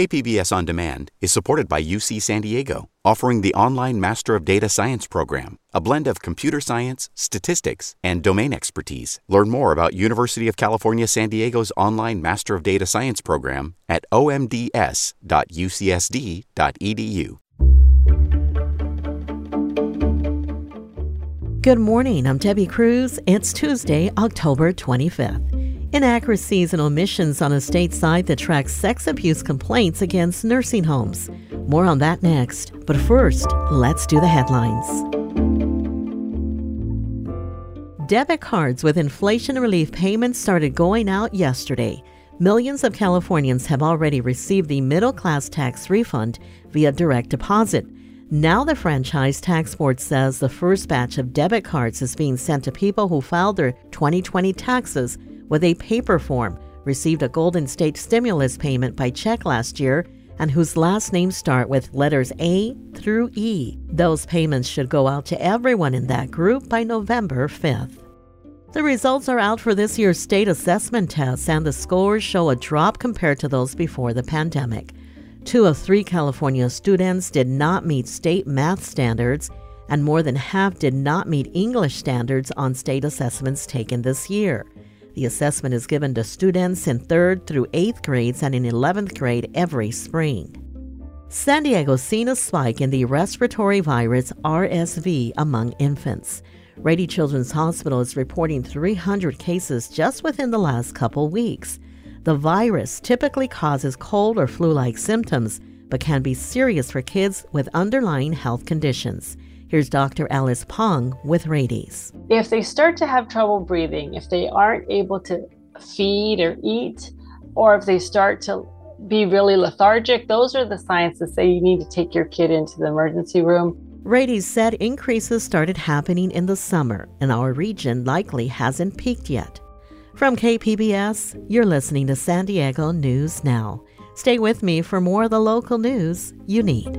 KPBS On Demand is supported by UC San Diego, offering the online Master of Data Science program, a blend of computer science, statistics, and domain expertise. Learn more about University of California San Diego's online Master of Data Science program at omds.ucsd.edu. Good morning. I'm Debbie Cruz. It's Tuesday, October 25th. Inaccuracies and omissions on a state site that tracks sex abuse complaints against nursing homes. More on that next. But first, let's do the headlines. Debit cards with inflation relief payments started going out yesterday. Millions of Californians have already received the middle class tax refund via direct deposit. Now, the Franchise Tax Board says the first batch of debit cards is being sent to people who filed their 2020 taxes with a paper form, received a Golden State stimulus payment by check last year, and whose last names start with letters A through E. Those payments should go out to everyone in that group by November 5th. The results are out for this year's state assessment tests, and the scores show a drop compared to those before the pandemic. Two of three California students did not meet state math standards, and more than half did not meet English standards on state assessments taken this year. The assessment is given to students in 3rd through 8th grades and in 11th grade every spring. San Diego's seen a spike in the respiratory virus RSV among infants. Rady Children's Hospital is reporting 300 cases just within the last couple weeks. The virus typically causes cold or flu like symptoms, but can be serious for kids with underlying health conditions. Here's Dr. Alice Pong with Rady's. If they start to have trouble breathing, if they aren't able to feed or eat, or if they start to be really lethargic, those are the signs that say you need to take your kid into the emergency room. Rady's said increases started happening in the summer, and our region likely hasn't peaked yet. From KPBS, you're listening to San Diego News Now. Stay with me for more of the local news you need.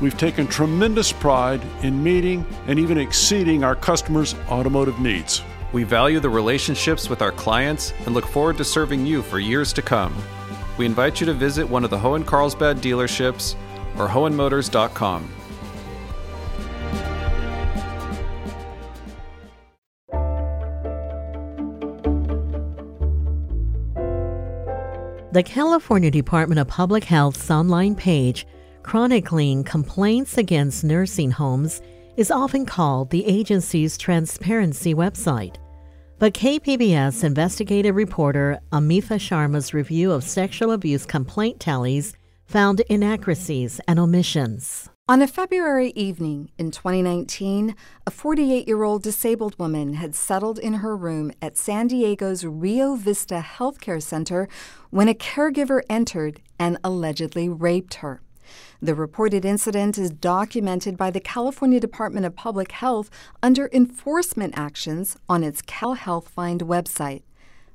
We've taken tremendous pride in meeting and even exceeding our customers' automotive needs. We value the relationships with our clients and look forward to serving you for years to come. We invite you to visit one of the Hoehn Carlsbad dealerships or hoehnmotors.com. The California Department of Public Health's online page chronicling complaints against nursing homes is often called the agency's transparency website. But KPBS investigative reporter Amita Sharma's review of sexual abuse complaint tallies found inaccuracies and omissions. On a February evening in 2019, a 48 year old disabled woman had settled in her room at San Diego's Rio Vista Healthcare Center when a caregiver entered and allegedly raped her. The reported incident is documented by the California Department of Public Health under enforcement actions on its CalHealth Find website.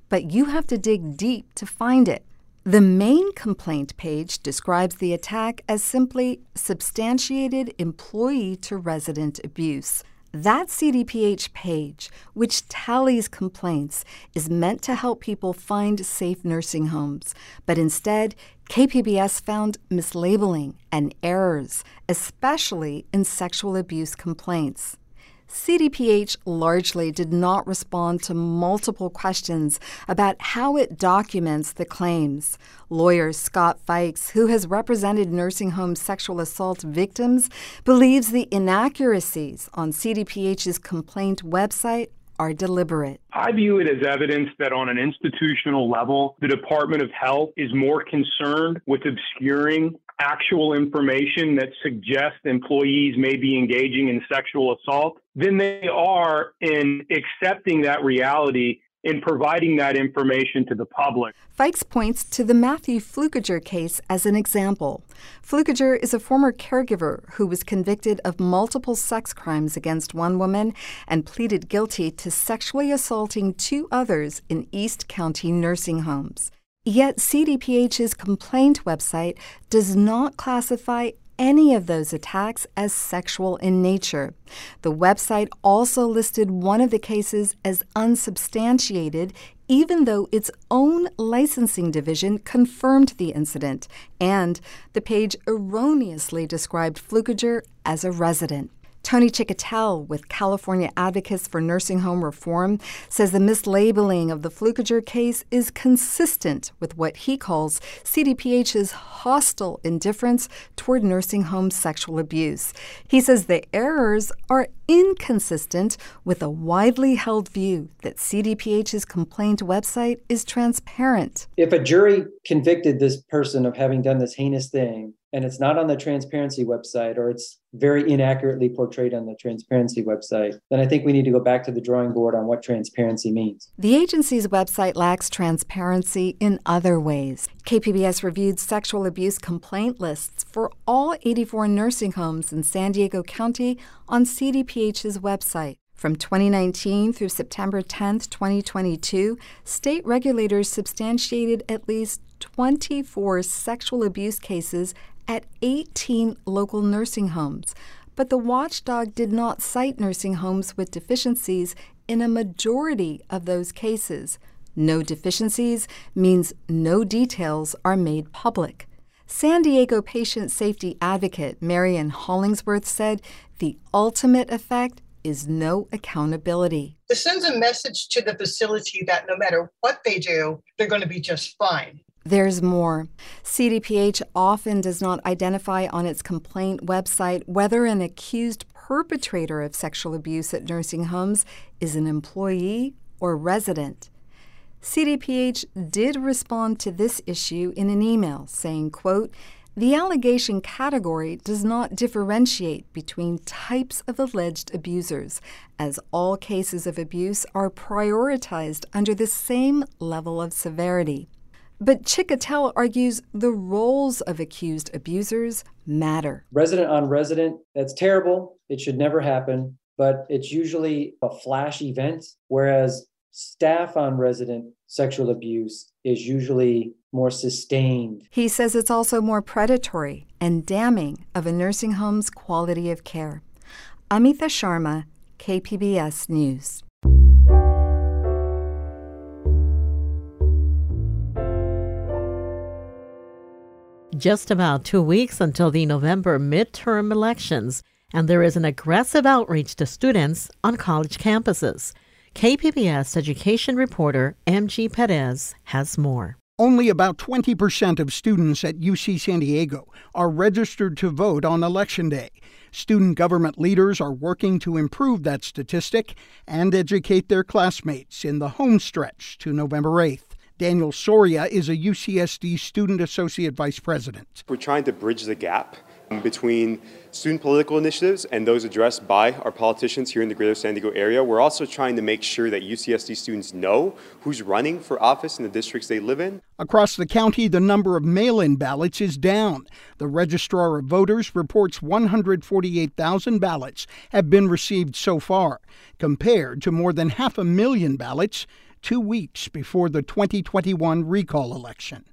But you have to dig deep to find it. The main complaint page describes the attack as simply substantiated employee to resident abuse. That CDPH page, which tallies complaints, is meant to help people find safe nursing homes, but instead, KPBS found mislabeling and errors, especially in sexual abuse complaints. CDPH largely did not respond to multiple questions about how it documents the claims. Lawyer Scott Fikes, who has represented nursing home sexual assault victims, believes the inaccuracies on CDPH's complaint website are deliberate. I view it as evidence that on an institutional level, the Department of Health is more concerned with obscuring actual information that suggests employees may be engaging in sexual assault than they are in accepting that reality in providing that information to the public. Fikes points to the Matthew Flukiger case as an example. Flukiger is a former caregiver who was convicted of multiple sex crimes against one woman and pleaded guilty to sexually assaulting two others in East County nursing homes. Yet CDPH's complaint website does not classify any of those attacks as sexual in nature. The website also listed one of the cases as unsubstantiated, even though its own licensing division confirmed the incident, and the page erroneously described Flukiger as a resident. Tony Chicotel with California Advocates for Nursing Home Reform says the mislabeling of the Flukiger case is consistent with what he calls CDPH's hostile indifference toward nursing home sexual abuse. He says the errors are inconsistent with a widely held view that CDPH's complaint website is transparent. If a jury convicted this person of having done this heinous thing, and it's not on the transparency website or it's very inaccurately portrayed on the transparency website, then I think we need to go back to the drawing board on what transparency means. The agency's website lacks transparency in other ways. KPBS reviewed sexual abuse complaint lists for all 84 nursing homes in San Diego County on CDPH's website. From 2019 through September 10, 2022, state regulators substantiated at least 24 sexual abuse cases at 18 local nursing homes, but the watchdog did not cite nursing homes with deficiencies in a majority of those cases. No deficiencies means no details are made public. San Diego patient safety advocate Marian Hollingsworth said the ultimate effect is no accountability. This sends a message to the facility that no matter what they do, they're going to be just fine. There's more. CDPH often does not identify on its complaint website whether an accused perpetrator of sexual abuse at nursing homes is an employee or resident. CDPH did respond to this issue in an email saying, quote, the allegation category does not differentiate between types of alleged abusers, as all cases of abuse are prioritized under the same level of severity. But Chicotel argues the roles of accused abusers matter. Resident on resident, that's terrible. It should never happen, but it's usually a flash event, whereas staff on resident sexual abuse is usually more sustained. He says it's also more predatory and damning of a nursing home's quality of care. Amita Sharma, KPBS News. Just about two weeks until the November midterm elections, and there is an aggressive outreach to students on college campuses. KPBS education reporter MG Perez has more. Only about 20% of students at UC San Diego are registered to vote on Election Day. Student government leaders are working to improve that statistic and educate their classmates in the home stretch to November 8th. Daniel Soria is a UCSD Student Associate Vice President. We're trying to bridge the gap between student political initiatives and those addressed by our politicians here in the greater San Diego area. We're also trying to make sure that UCSD students know who's running for office in the districts they live in. Across the county, the number of mail in ballots is down. The Registrar of Voters reports 148,000 ballots have been received so far, compared to more than half a million ballots two weeks before the 2021 recall election.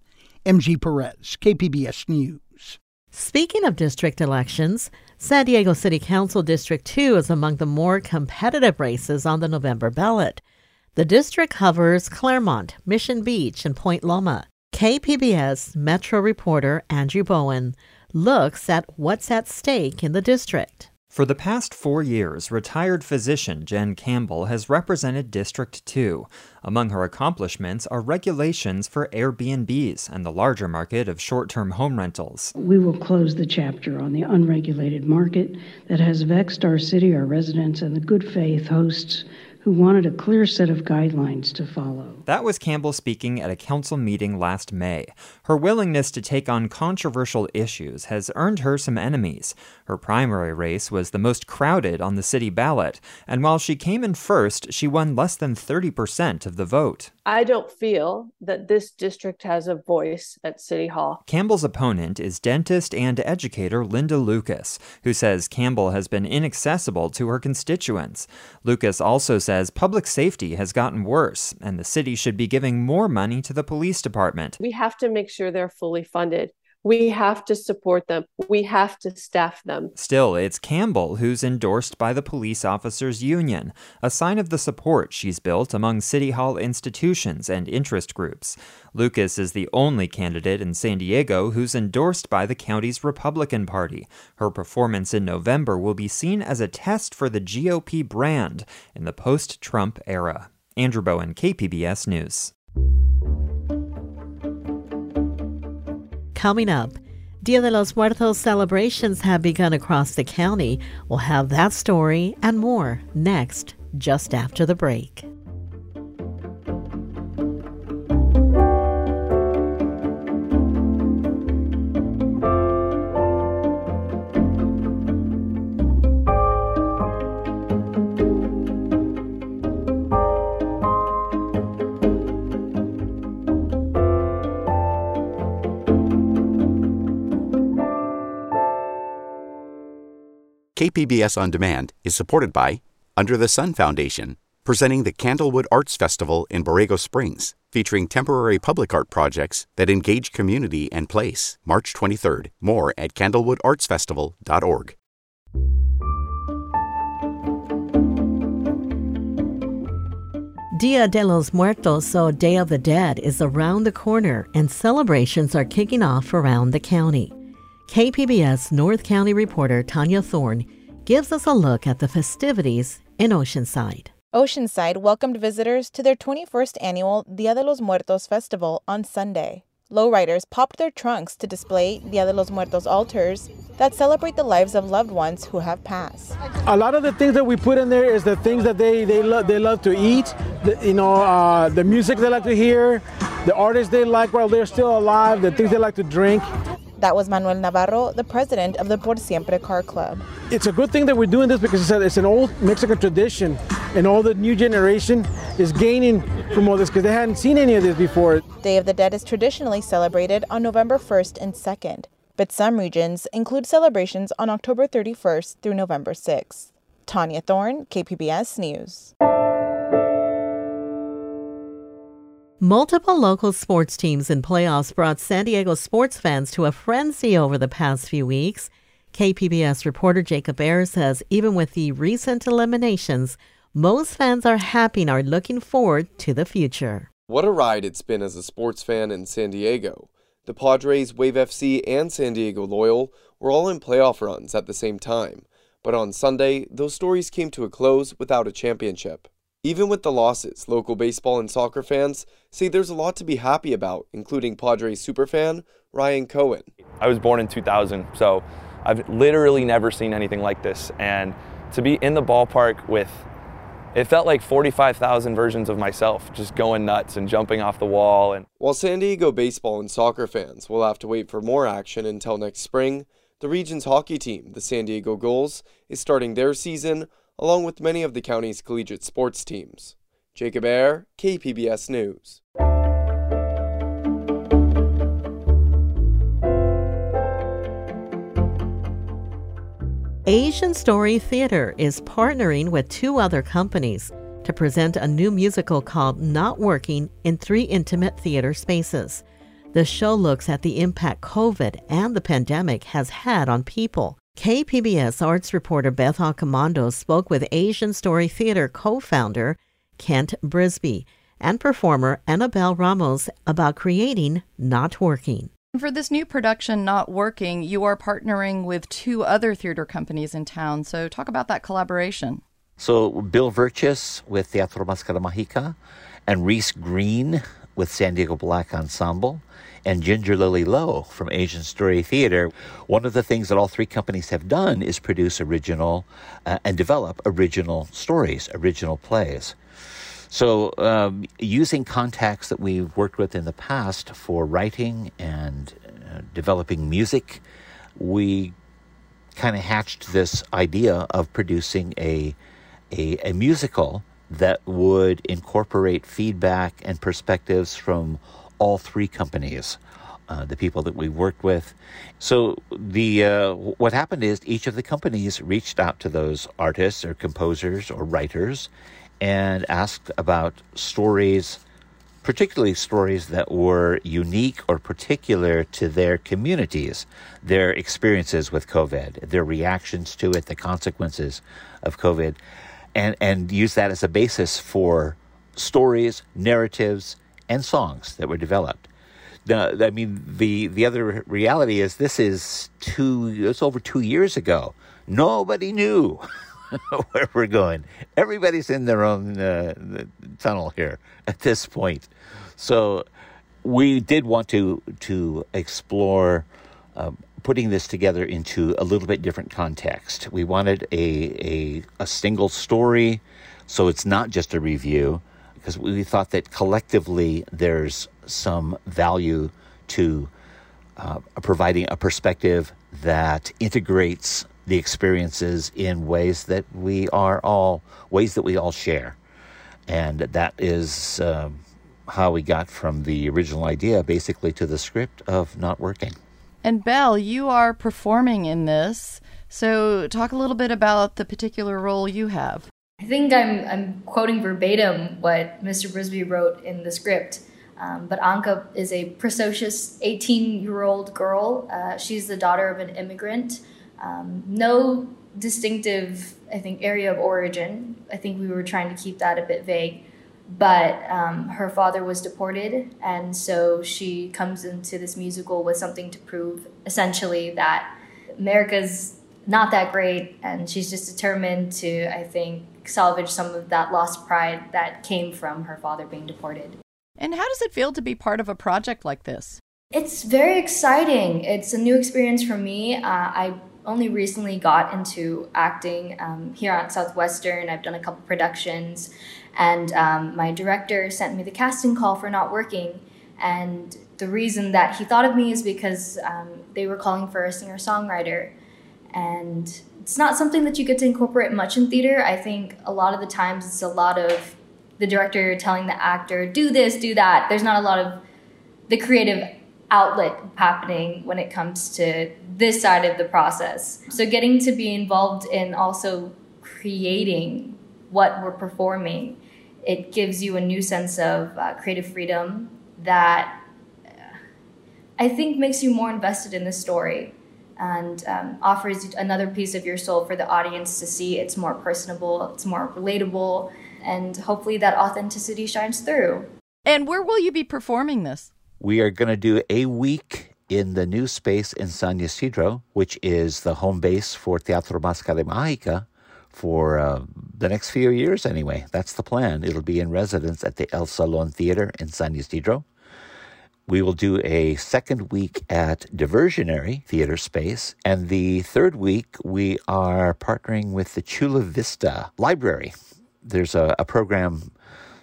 MG Perez, KPBS News. Speaking of district elections, San Diego City Council District 2 is among the more competitive races on the November ballot. The district covers Clairemont, Mission Beach, and Point Loma. KPBS Metro reporter Andrew Bowen looks at what's at stake in the district. For the past four years, retired physician Jen Campbell has represented District 2. Among her accomplishments are regulations for Airbnbs and the larger market of short term home rentals. We will close the chapter on the unregulated market that has vexed our city, our residents, and the good faith hosts who wanted a clear set of guidelines to follow. That was Campbell speaking at a council meeting last May. Her willingness to take on controversial issues has earned her some enemies. Her primary race was the most crowded on the city ballot, and while she came in first, she won less than 30% of the vote. I don't feel that this district has a voice at City Hall. Campbell's opponent is dentist and educator Linda Lucas, who says Campbell has been inaccessible to her constituents. Lucas also says public safety has gotten worse, and the city should be giving more money to the police department. We have to make sure they're fully funded. We have to support them. We have to staff them. Still, it's Campbell who's endorsed by the Police Officers Union, a sign of the support she's built among City Hall institutions and interest groups. Lucas is the only candidate in San Diego who's endorsed by the county's Republican Party. Her performance in November will be seen as a test for the GOP brand in the post Trump era. Andrew Bowen, KPBS News. Coming up, Dia de los Muertos celebrations have begun across the county. We'll have that story and more next, just after the break. KPBS On Demand is supported by Under the Sun Foundation, presenting the Candlewood Arts Festival in Borrego Springs, featuring temporary public art projects that engage community and place. March 23rd. More at candlewoodartsfestival.org. Dia de los Muertos, or Day of the Dead, is around the corner, and celebrations are kicking off around the county. KPBS North County reporter Tania Thorne gives us a look at the festivities in Oceanside. Oceanside welcomed visitors to their 21st annual Dia de los Muertos festival on Sunday. Lowriders popped their trunks to display Dia de los Muertos altars that celebrate the lives of loved ones who have passed. A lot of the things that we put in there is the things that they they, lo- they love to eat, the, you know, uh, the music they like to hear, the artists they like while they're still alive, the things they like to drink. That was Manuel Navarro, the president of the Por Siempre Car Club. It's a good thing that we're doing this because it's, an old Mexican tradition, and all the new generation is gaining from all this because they hadn't seen any of this before. Day of the Dead is traditionally celebrated on November 1st and 2nd, but some regions include celebrations on October 31st through November 6th. Tania Thorne, KPBS News. Multiple local sports teams and playoffs brought San Diego sports fans to a frenzy over the past few weeks. KPBS reporter Jacob Aere says even with the recent eliminations, most fans are happy and are looking forward to the future. What a ride it's been as a sports fan in San Diego. The Padres, Wave FC, and San Diego Loyal were all in playoff runs at the same time. But on Sunday, those stories came to a close without a championship. Even with the losses, local baseball and soccer fans say there's a lot to be happy about, including Padres superfan Ryan Cohen. I was born in 2000, so I've literally never seen anything like this. And to be in the ballpark with, it felt like 45,000 versions of myself, just going nuts and jumping off the wall. And while San Diego baseball and soccer fans will have to wait for more action until next spring, the region's hockey team, the San Diego Gulls, is starting their season along with many of the county's collegiate sports teams. Jacob Aere, KPBS News. Asian Story Theater is partnering with two other companies to present a new musical called Not Working in three intimate theater spaces. The show looks at the impact COVID and the pandemic has had on people. KPBS arts reporter Beth Accomando spoke with Asian Story Theater co founder Kent Brisby and performer Annabelle Ramos about creating Not Working. For this new production, Not Working, you are partnering with two other theater companies in town. So, talk about that collaboration. So, Bill Virchis with Teatro Máscara Mágica and Reese Green with San Diego Black Ensemble and Ginger Lily Lowe from Asian Story Theater. One of the things that all three companies have done is produce original uh, and develop original stories, original plays. So, um, using contacts that we've worked with in the past for writing and uh, developing music, we kind of hatched this idea of producing a, a, a musical that would incorporate feedback and perspectives from all three companies. Uh, the people that we worked with. So the uh, what happened is each of the companies reached out to those artists or composers or writers and asked about stories, particularly stories that were unique or particular to their communities, their experiences with COVID, their reactions to it, the consequences of COVID, and and use that as a basis for stories, narratives, and songs that were developed. Now, I mean, the the other reality is this is two. It's over two years ago. Nobody knew where we're going. Everybody's in their own uh, tunnel here at this point. So we did want to to explore uh, putting this together into a little bit different context. We wanted a a, a single story, so it's not just a review because we thought that collectively there's some value to uh, providing a perspective that integrates the experiences in ways that we are all ways that we all share, and that is um, how we got from the original idea basically to the script of not working. Annabelle, you are performing in this, so talk a little bit about the particular role you have. I think I'm, I'm quoting verbatim what Mr. Brisby wrote in the script. Um, but Anka is a precocious 18 year old girl. Uh, she's the daughter of an immigrant. Um, no distinctive, I think, area of origin. I think we were trying to keep that a bit vague. But um, her father was deported, and so she comes into this musical with something to prove essentially that America's not that great, and she's just determined to, I think, salvage some of that lost pride that came from her father being deported. And how does it feel to be part of a project like this? It's very exciting. It's a new experience for me. Uh, I only recently got into acting um, here at Southwestern. I've done a couple productions, and um, my director sent me the casting call for Not Working. And the reason that he thought of me is because um, they were calling for a singer songwriter. And it's not something that you get to incorporate much in theater. I think a lot of the times it's a lot of the director telling the actor, do this, do that. There's not a lot of the creative outlet happening when it comes to this side of the process. So getting to be involved in also creating what we're performing, it gives you a new sense of uh, creative freedom that uh, I think makes you more invested in the story and um, offers another piece of your soul for the audience to see. It's more personable, it's more relatable, and hopefully that authenticity shines through. And where will you be performing this? We are going to do a week in the new space in San Ysidro, which is the home base for Teatro Máscara Mágica for uh, the next few years anyway. That's the plan. It'll be in residence at the El Salon Theater in San Ysidro. We will do a second week at Diversionary Theater Space. And the third week, we are partnering with the Chula Vista Library. There's a, a program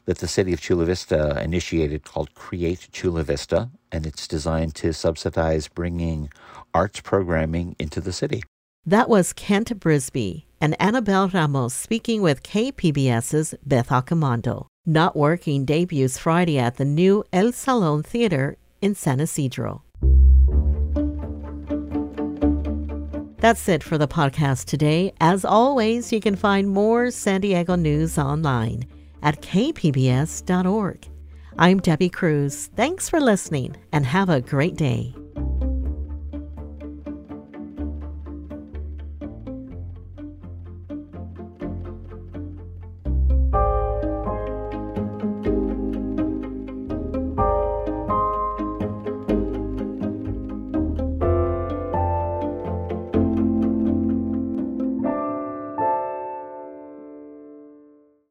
that the city of Chula Vista initiated called Create Chula Vista, and it's designed to subsidize bringing arts programming into the city. That was Kent Brisby and Annabelle Ramos speaking with KPBS's Beth Accomando. Not Working debuts Friday at the new El Salon Theater in San Ysidro. That's it for the podcast today. As always, you can find more San Diego news online at kpbs.org. I'm Debbie Cruz. Thanks for listening and have a great day.